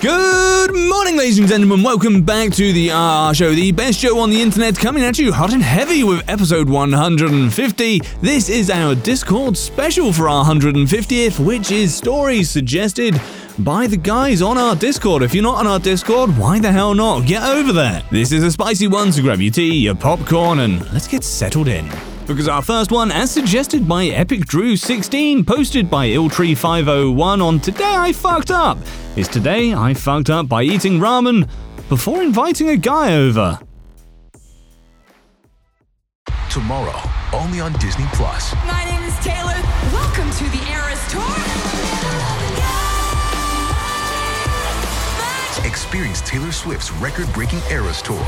Good morning, ladies and gentlemen. Welcome back to the RR Show, the best show on the internet, coming at you hot and heavy with episode 150. This is our Discord special for our 150th, which is stories suggested by the guys on our Discord. If you're not on our Discord, why the hell not? Get over there. This is a spicy one, so grab your tea, your popcorn, and let's get settled in. Because our first one, as suggested by Epic Drew 16, posted by Iltree501 on Today I Fucked Up, is Today I Fucked Up by eating ramen before inviting a guy over. Tomorrow, only on Disney Plus. My name is Taylor. Welcome to the Eras Tour. Experience Taylor Swift's record breaking Eras Tour.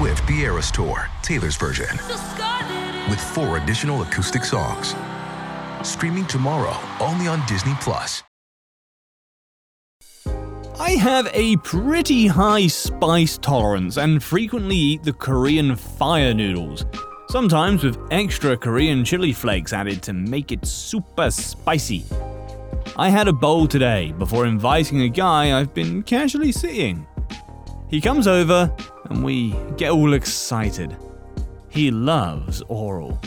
Swift The Eras Tour, Taylor's version, with four additional acoustic songs. Streaming tomorrow, only on Disney Plus. I have a pretty high spice tolerance and frequently eat the Korean fire noodles, sometimes with extra Korean chili flakes added to make it super spicy. I had a bowl today before inviting a guy I've been casually seeing. He comes over and we get all excited. He loves oral.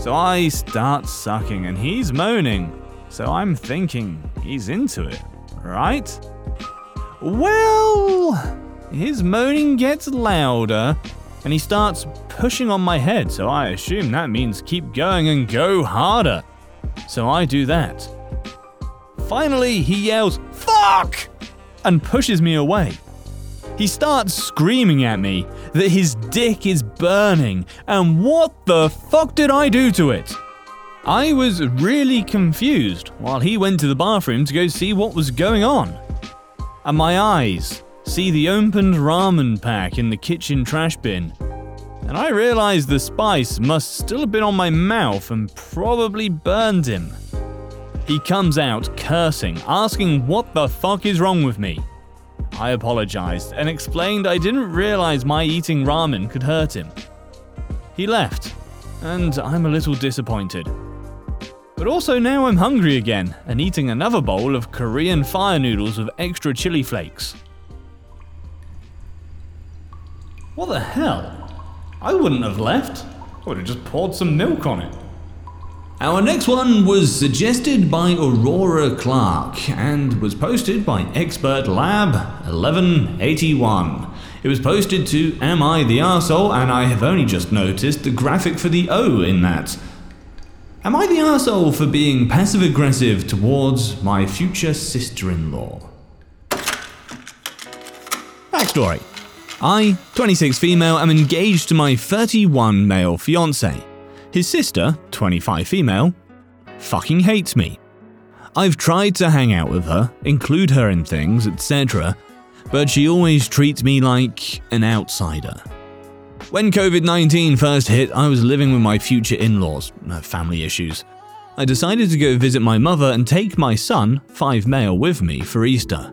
So I start sucking and he's moaning, so I'm thinking he's into it, right? Well, his moaning gets louder and he starts pushing on my head, so I assume that means keep going and go harder. So I do that. Finally, he yells, Fuck! and pushes me away. He starts screaming at me that his dick is burning, and what the fuck did I do to it? I was really confused while he went to the bathroom to go see what was going on. And my eyes see the opened ramen pack in the kitchen trash bin. And I realized the spice must still have been on my mouth and probably burned him. He comes out cursing, asking what the fuck is wrong with me. I apologized and explained I didn't realize my eating ramen could hurt him. He left, and I'm a little disappointed. But also now I'm hungry again and eating another bowl of Korean fire noodles with extra chili flakes. What the hell? I wouldn't have left. I would have just poured some milk on it. Our next one was suggested by Aurora Clark and was posted by Expert Lab 1181. It was posted to Am I the Arsehole? and I have only just noticed the graphic for the O in that. Am I the arsehole for being passive aggressive towards my future sister in law? Backstory I, 26 female, am engaged to my 31 male fiance. His sister, 25 female, fucking hates me. I've tried to hang out with her, include her in things, etc., but she always treats me like an outsider. When COVID 19 first hit, I was living with my future in laws, uh, family issues. I decided to go visit my mother and take my son, 5 male, with me for Easter.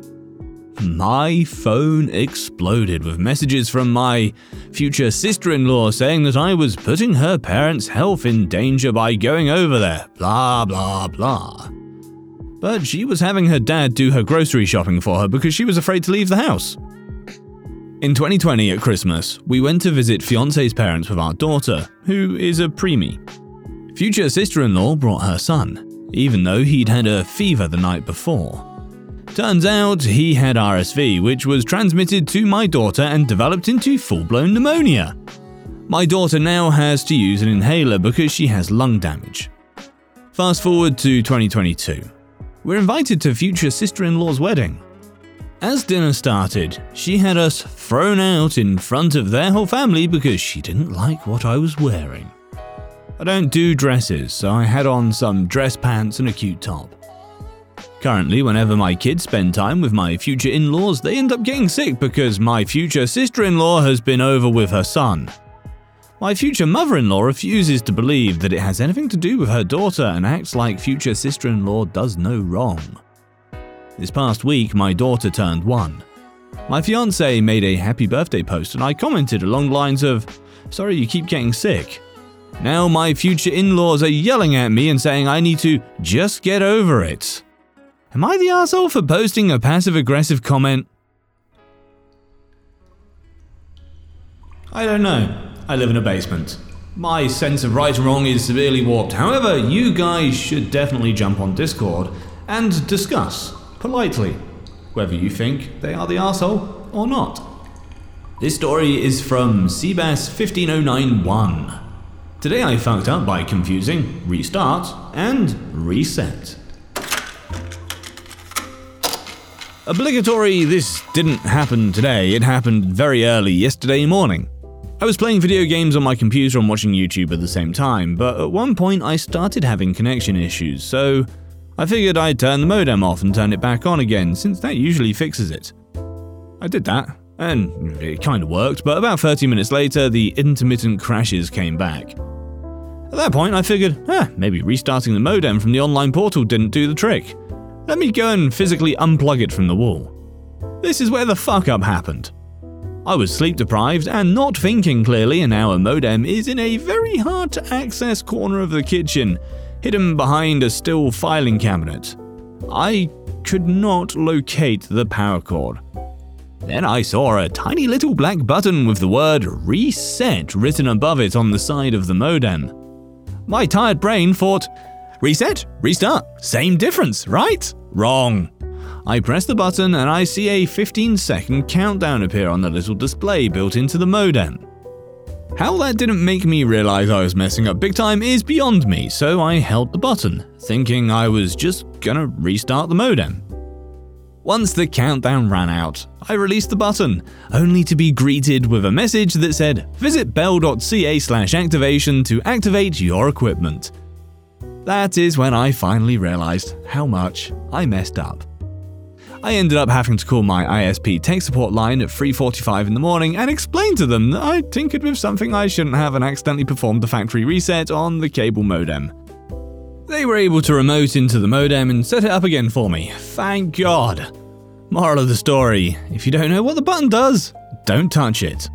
My phone exploded with messages from my future sister in law saying that I was putting her parents' health in danger by going over there, blah blah blah. But she was having her dad do her grocery shopping for her because she was afraid to leave the house. In 2020 at Christmas, we went to visit fiance's parents with our daughter, who is a preemie. Future sister in law brought her son, even though he'd had a fever the night before. Turns out he had RSV, which was transmitted to my daughter and developed into full blown pneumonia. My daughter now has to use an inhaler because she has lung damage. Fast forward to 2022. We're invited to future sister in law's wedding. As dinner started, she had us thrown out in front of their whole family because she didn't like what I was wearing. I don't do dresses, so I had on some dress pants and a cute top. Currently, whenever my kids spend time with my future in laws, they end up getting sick because my future sister in law has been over with her son. My future mother in law refuses to believe that it has anything to do with her daughter and acts like future sister in law does no wrong. This past week, my daughter turned one. My fiance made a happy birthday post and I commented along the lines of, Sorry you keep getting sick. Now my future in laws are yelling at me and saying I need to just get over it. Am I the asshole for posting a passive aggressive comment? I don't know. I live in a basement. My sense of right and wrong is severely warped. However, you guys should definitely jump on Discord and discuss, politely, whether you think they are the asshole or not. This story is from Seabass 15091. Today I fucked up by confusing restart and reset. Obligatory, this didn't happen today, it happened very early yesterday morning. I was playing video games on my computer and watching YouTube at the same time, but at one point I started having connection issues, so I figured I'd turn the modem off and turn it back on again, since that usually fixes it. I did that, and it kinda worked, but about 30 minutes later, the intermittent crashes came back. At that point, I figured, maybe restarting the modem from the online portal didn't do the trick. Let me go and physically unplug it from the wall. This is where the fuck up happened. I was sleep deprived and not thinking clearly, and our modem is in a very hard to access corner of the kitchen, hidden behind a still filing cabinet. I could not locate the power cord. Then I saw a tiny little black button with the word reset written above it on the side of the modem. My tired brain thought, reset, restart, same difference, right? Wrong. I press the button and I see a 15 second countdown appear on the little display built into the modem. How that didn't make me realize I was messing up big time is beyond me, so I held the button, thinking I was just gonna restart the modem. Once the countdown ran out, I released the button, only to be greeted with a message that said, visit bell.ca slash activation to activate your equipment. That is when I finally realized how much I messed up. I ended up having to call my ISP tech support line at 3:45 in the morning and explain to them that I tinkered with something I shouldn't have and accidentally performed the factory reset on the cable modem. They were able to remote into the modem and set it up again for me. Thank God. Moral of the story if you don't know what the button does, don't touch it.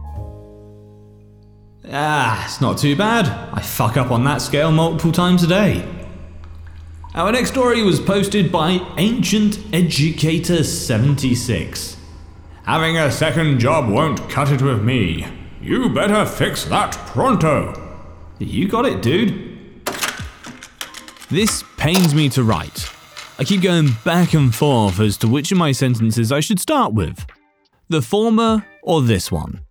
Ah, it's not too bad. I fuck up on that scale multiple times a day. Our next story was posted by Ancient Educator 76. Having a second job won't cut it with me. You better fix that pronto. You got it, dude. This pains me to write. I keep going back and forth as to which of my sentences I should start with. The former or this one.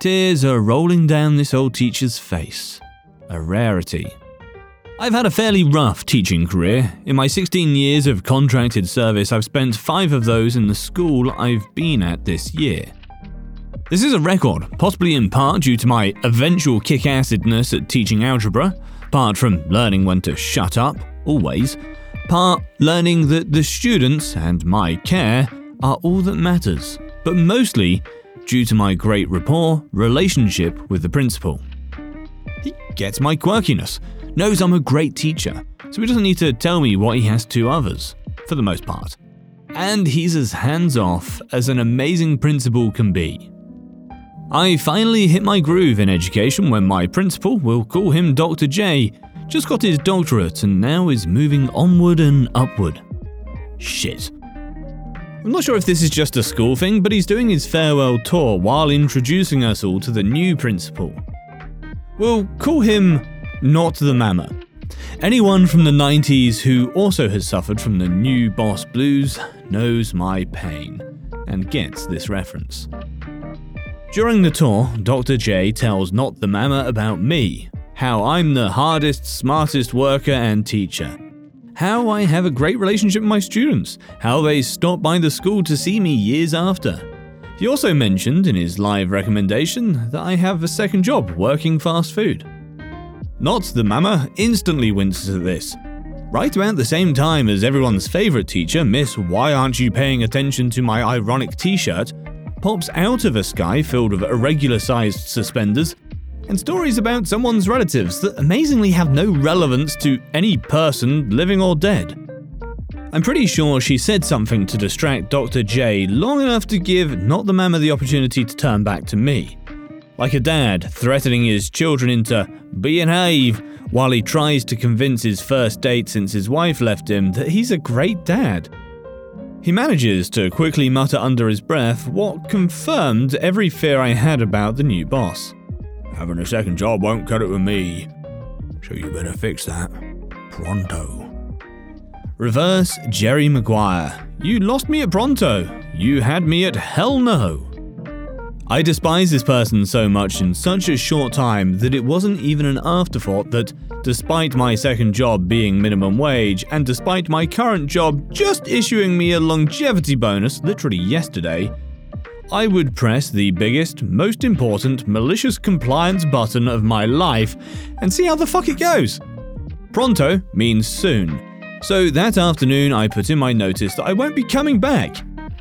Tears are rolling down this old teacher's face. A rarity. I've had a fairly rough teaching career. In my 16 years of contracted service, I've spent five of those in the school I've been at this year. This is a record, possibly in part due to my eventual kick assedness at teaching algebra, part from learning when to shut up, always, part learning that the students and my care are all that matters, but mostly due to my great rapport relationship with the principal. He gets my quirkiness, knows I'm a great teacher, so he doesn't need to tell me what he has to others, for the most part. And he's as hands off as an amazing principal can be. I finally hit my groove in education when my principal, we'll call him Dr. J, just got his doctorate and now is moving onward and upward. Shit. I'm not sure if this is just a school thing, but he's doing his farewell tour while introducing us all to the new principal. We'll call him not the Mama. Anyone from the 90s who also has suffered from the new boss blues knows my pain and gets this reference. During the tour, Dr. J tells Not the Mama about me, how I'm the hardest, smartest worker and teacher, how I have a great relationship with my students, how they stop by the school to see me years after. He also mentioned in his live recommendation that I have a second job working fast food. Not the mama instantly winces at this. Right about the same time as everyone's favourite teacher, Miss Why Aren't You Paying Attention to My Ironic T shirt, pops out of a sky filled with irregular sized suspenders and stories about someone's relatives that amazingly have no relevance to any person, living or dead. I'm pretty sure she said something to distract Dr. J long enough to give not the mama the opportunity to turn back to me. Like a dad threatening his children into behave while he tries to convince his first date since his wife left him that he's a great dad. He manages to quickly mutter under his breath what confirmed every fear I had about the new boss. Having a second job won't cut it with me, so you better fix that pronto. Reverse Jerry Maguire. You lost me at pronto. You had me at hell no. I despise this person so much in such a short time that it wasn't even an afterthought that, despite my second job being minimum wage, and despite my current job just issuing me a longevity bonus literally yesterday, I would press the biggest, most important malicious compliance button of my life and see how the fuck it goes. Pronto means soon. So that afternoon, I put in my notice that I won't be coming back.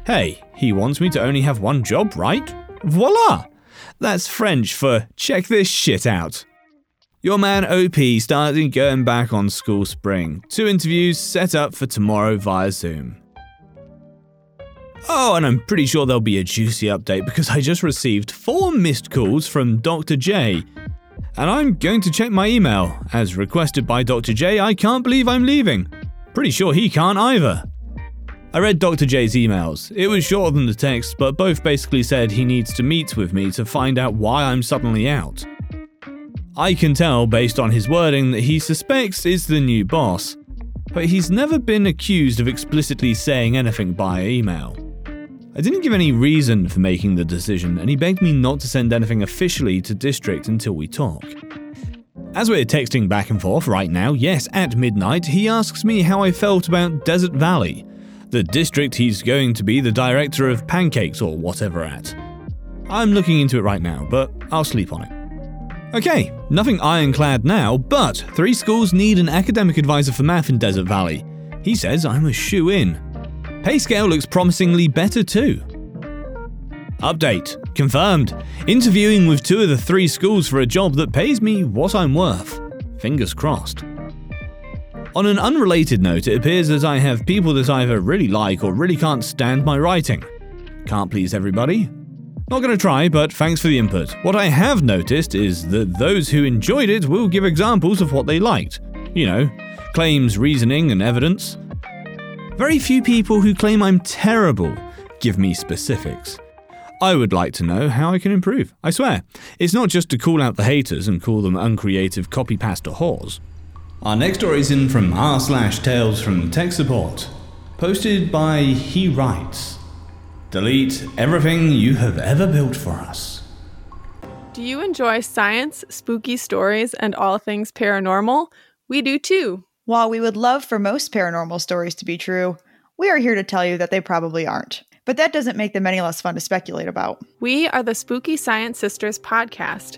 Hey, he wants me to only have one job, right? Voila! That's French for check this shit out. Your man OP started going back on SchoolSpring. Two interviews set up for tomorrow via Zoom. Oh, and I'm pretty sure there'll be a juicy update because I just received four missed calls from Dr. J. And I'm going to check my email. As requested by Dr. J, I can't believe I'm leaving. Pretty sure he can't either. I read Dr. J's emails. It was shorter than the text, but both basically said he needs to meet with me to find out why I'm suddenly out. I can tell based on his wording that he suspects it's the new boss, but he's never been accused of explicitly saying anything by email. I didn't give any reason for making the decision, and he begged me not to send anything officially to District until we talk. As we're texting back and forth right now, yes, at midnight, he asks me how I felt about Desert Valley, the district he's going to be the director of pancakes or whatever at. I'm looking into it right now, but I'll sleep on it. Okay, nothing ironclad now, but three schools need an academic advisor for math in Desert Valley. He says I'm a shoe in. Pay scale looks promisingly better too. Update confirmed. Interviewing with two of the three schools for a job that pays me what I'm worth. Fingers crossed. On an unrelated note, it appears that I have people that either really like or really can't stand my writing. Can't please everybody? Not gonna try, but thanks for the input. What I have noticed is that those who enjoyed it will give examples of what they liked. You know, claims, reasoning, and evidence. Very few people who claim I'm terrible give me specifics. I would like to know how I can improve. I swear, it's not just to call out the haters and call them uncreative copy pasta whores. Our next story is in from r slash tales from tech support, posted by he writes, delete everything you have ever built for us. Do you enjoy science, spooky stories, and all things paranormal? We do too. While we would love for most paranormal stories to be true, we are here to tell you that they probably aren't. But that doesn't make them any less fun to speculate about. We are the Spooky Science Sisters podcast.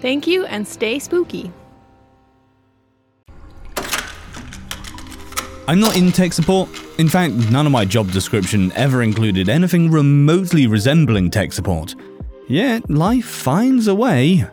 Thank you and stay spooky. I'm not in tech support. In fact, none of my job description ever included anything remotely resembling tech support. Yet, life finds a way.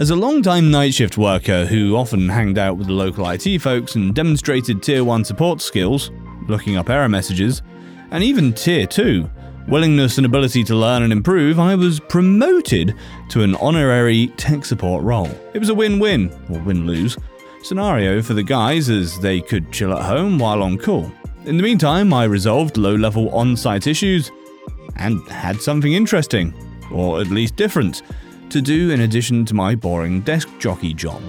As a long-time night shift worker who often hanged out with the local IT folks and demonstrated Tier 1 support skills, looking up error messages, and even Tier 2, willingness and ability to learn and improve, I was promoted to an honorary tech support role. It was a win win, or win lose, scenario for the guys as they could chill at home while on call. In the meantime, I resolved low level on site issues and had something interesting, or at least different, to do in addition to my boring desk jockey job.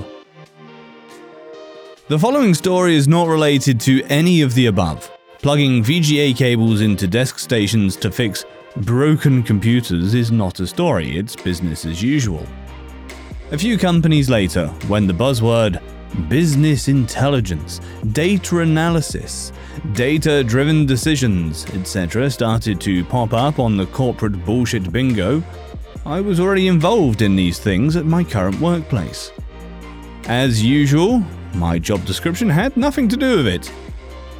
The following story is not related to any of the above. Plugging VGA cables into desk stations to fix broken computers is not a story, it's business as usual. A few companies later, when the buzzword business intelligence, data analysis, data driven decisions, etc. started to pop up on the corporate bullshit bingo, I was already involved in these things at my current workplace. As usual, my job description had nothing to do with it.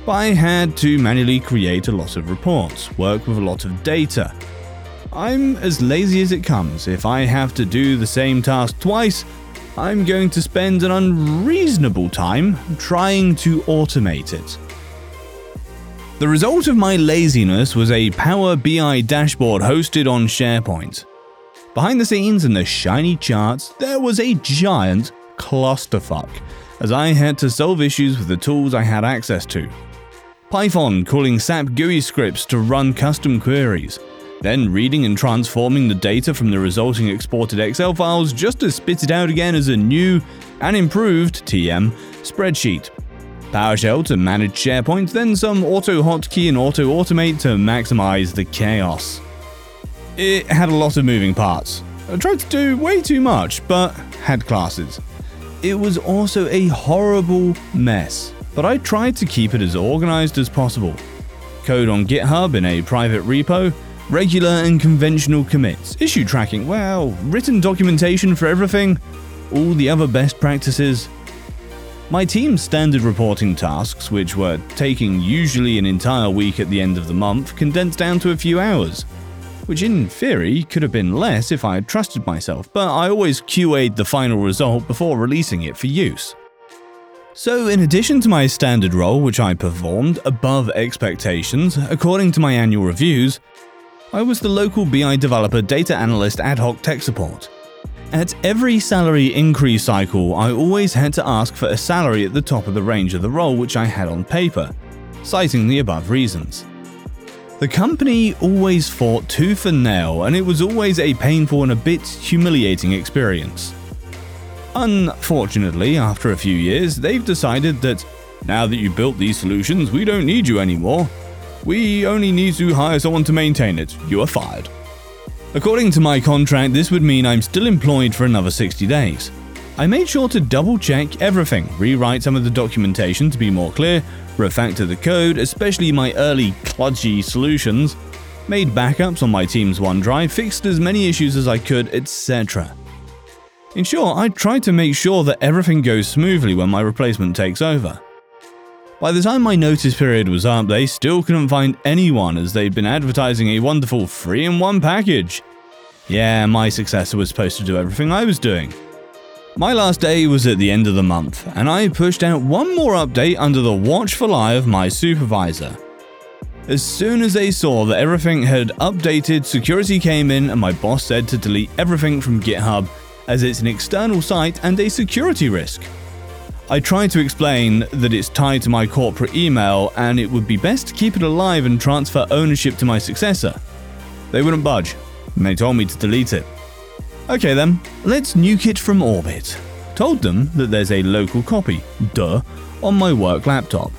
But I had to manually create a lot of reports, work with a lot of data. I'm as lazy as it comes. If I have to do the same task twice, I'm going to spend an unreasonable time trying to automate it. The result of my laziness was a Power BI dashboard hosted on SharePoint. Behind the scenes in the shiny charts, there was a giant clusterfuck, as I had to solve issues with the tools I had access to. Python calling SAP GUI scripts to run custom queries, then reading and transforming the data from the resulting exported Excel files just to spit it out again as a new and improved TM spreadsheet. PowerShell to manage SharePoint, then some auto hotkey and auto automate to maximize the chaos. It had a lot of moving parts. I tried to do way too much, but had classes. It was also a horrible mess, but I tried to keep it as organized as possible. Code on GitHub in a private repo, regular and conventional commits, issue tracking, well, written documentation for everything, all the other best practices. My team's standard reporting tasks, which were taking usually an entire week at the end of the month, condensed down to a few hours which in theory could have been less if I had trusted myself, but I always QA'd the final result before releasing it for use. So, in addition to my standard role, which I performed above expectations according to my annual reviews, I was the local BI developer data analyst ad hoc tech support. At every salary increase cycle, I always had to ask for a salary at the top of the range of the role which I had on paper, citing the above reasons. The company always fought tooth and nail, and it was always a painful and a bit humiliating experience. Unfortunately, after a few years, they've decided that now that you've built these solutions, we don't need you anymore. We only need to hire someone to maintain it. You are fired. According to my contract, this would mean I'm still employed for another 60 days. I made sure to double check everything, rewrite some of the documentation to be more clear, refactor the code, especially my early kludgy solutions, made backups on my team's OneDrive, fixed as many issues as I could, etc. In short, I tried to make sure that everything goes smoothly when my replacement takes over. By the time my notice period was up, they still couldn't find anyone as they'd been advertising a wonderful 3 in 1 package. Yeah, my successor was supposed to do everything I was doing. My last day was at the end of the month, and I pushed out one more update under the watchful eye of my supervisor. As soon as they saw that everything had updated, security came in and my boss said to delete everything from GitHub as it's an external site and a security risk. I tried to explain that it's tied to my corporate email and it would be best to keep it alive and transfer ownership to my successor. They wouldn't budge, and they told me to delete it. Okay then, let's nuke it from orbit. Told them that there's a local copy, duh, on my work laptop,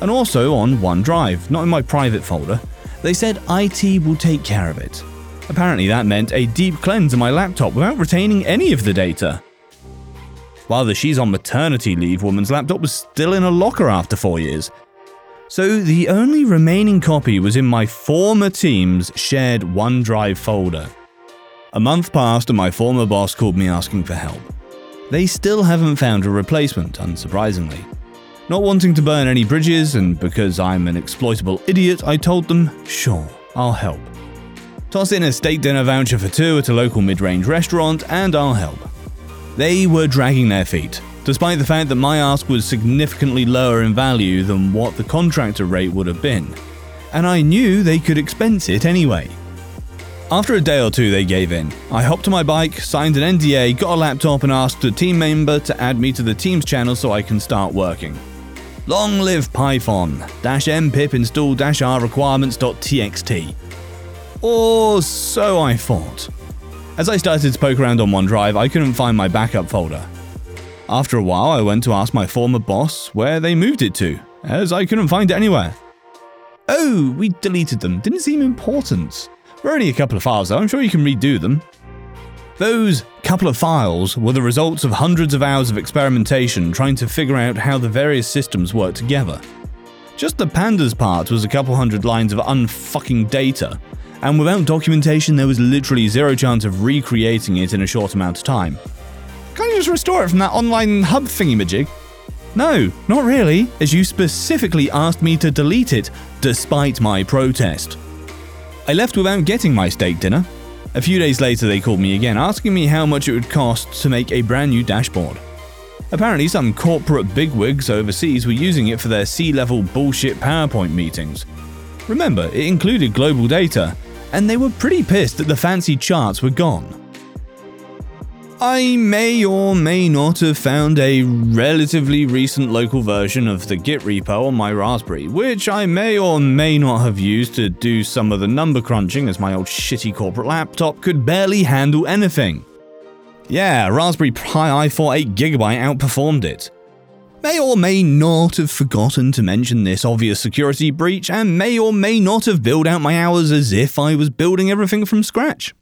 and also on OneDrive, not in my private folder. They said IT will take care of it. Apparently, that meant a deep cleanse of my laptop without retaining any of the data. While the she's on maternity leave woman's laptop was still in a locker after four years. So the only remaining copy was in my former team's shared OneDrive folder. A month passed and my former boss called me asking for help. They still haven't found a replacement, unsurprisingly. Not wanting to burn any bridges, and because I'm an exploitable idiot, I told them, sure, I'll help. Toss in a steak dinner voucher for two at a local mid range restaurant, and I'll help. They were dragging their feet, despite the fact that my ask was significantly lower in value than what the contractor rate would have been. And I knew they could expense it anyway. After a day or two, they gave in. I hopped on my bike, signed an NDA, got a laptop, and asked a team member to add me to the Teams channel so I can start working. Long live Python, dash m pip install r requirements.txt. Or so I thought. As I started to poke around on OneDrive, I couldn't find my backup folder. After a while, I went to ask my former boss where they moved it to, as I couldn't find it anywhere. Oh, we deleted them. Didn't seem important. We're only a couple of files though, I'm sure you can redo them. Those couple of files were the results of hundreds of hours of experimentation trying to figure out how the various systems work together. Just the pandas part was a couple hundred lines of unfucking data, and without documentation, there was literally zero chance of recreating it in a short amount of time. Can't you just restore it from that online hub thingy-majig? No, not really, as you specifically asked me to delete it, despite my protest. I left without getting my steak dinner. A few days later, they called me again, asking me how much it would cost to make a brand new dashboard. Apparently, some corporate bigwigs overseas were using it for their C level bullshit PowerPoint meetings. Remember, it included global data, and they were pretty pissed that the fancy charts were gone. I may or may not have found a relatively recent local version of the Git repo on my Raspberry, which I may or may not have used to do some of the number crunching as my old shitty corporate laptop could barely handle anything. Yeah, Raspberry Pi i4 8GB outperformed it. May or may not have forgotten to mention this obvious security breach, and may or may not have billed out my hours as if I was building everything from scratch.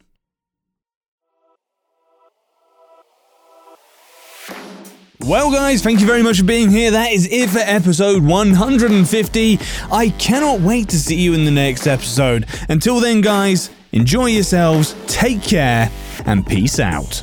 Well, guys, thank you very much for being here. That is it for episode 150. I cannot wait to see you in the next episode. Until then, guys, enjoy yourselves, take care, and peace out.